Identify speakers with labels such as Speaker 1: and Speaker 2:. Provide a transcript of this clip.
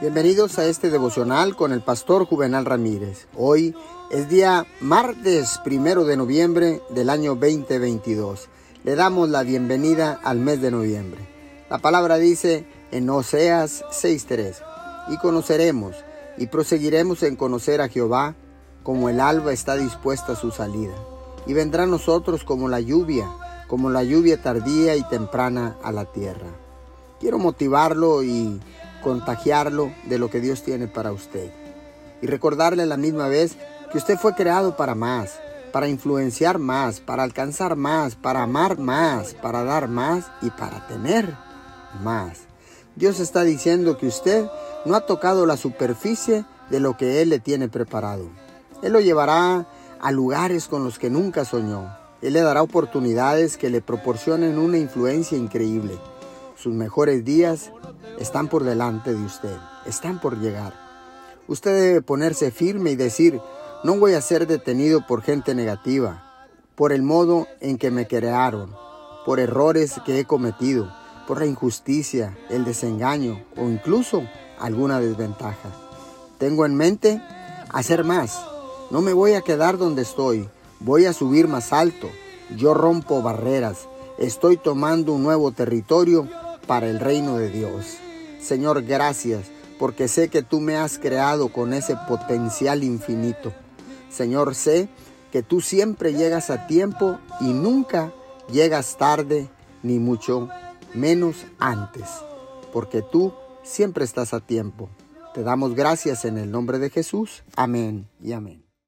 Speaker 1: Bienvenidos a este devocional con el pastor Juvenal Ramírez. Hoy es día martes primero de noviembre del año 2022. Le damos la bienvenida al mes de noviembre. La palabra dice en Oseas 6:3, y conoceremos y proseguiremos en conocer a Jehová como el alba está dispuesta a su salida, y vendrá a nosotros como la lluvia, como la lluvia tardía y temprana a la tierra. Quiero motivarlo y contagiarlo de lo que Dios tiene para usted. Y recordarle la misma vez que usted fue creado para más, para influenciar más, para alcanzar más, para amar más, para dar más y para tener más. Dios está diciendo que usted no ha tocado la superficie de lo que Él le tiene preparado. Él lo llevará a lugares con los que nunca soñó. Él le dará oportunidades que le proporcionen una influencia increíble. Sus mejores días están por delante de usted, están por llegar. Usted debe ponerse firme y decir, no voy a ser detenido por gente negativa, por el modo en que me crearon, por errores que he cometido, por la injusticia, el desengaño o incluso alguna desventaja. Tengo en mente hacer más. No me voy a quedar donde estoy, voy a subir más alto. Yo rompo barreras, estoy tomando un nuevo territorio para el reino de Dios. Señor, gracias porque sé que tú me has creado con ese potencial infinito. Señor, sé que tú siempre llegas a tiempo y nunca llegas tarde, ni mucho menos antes, porque tú siempre estás a tiempo. Te damos gracias en el nombre de Jesús. Amén y amén.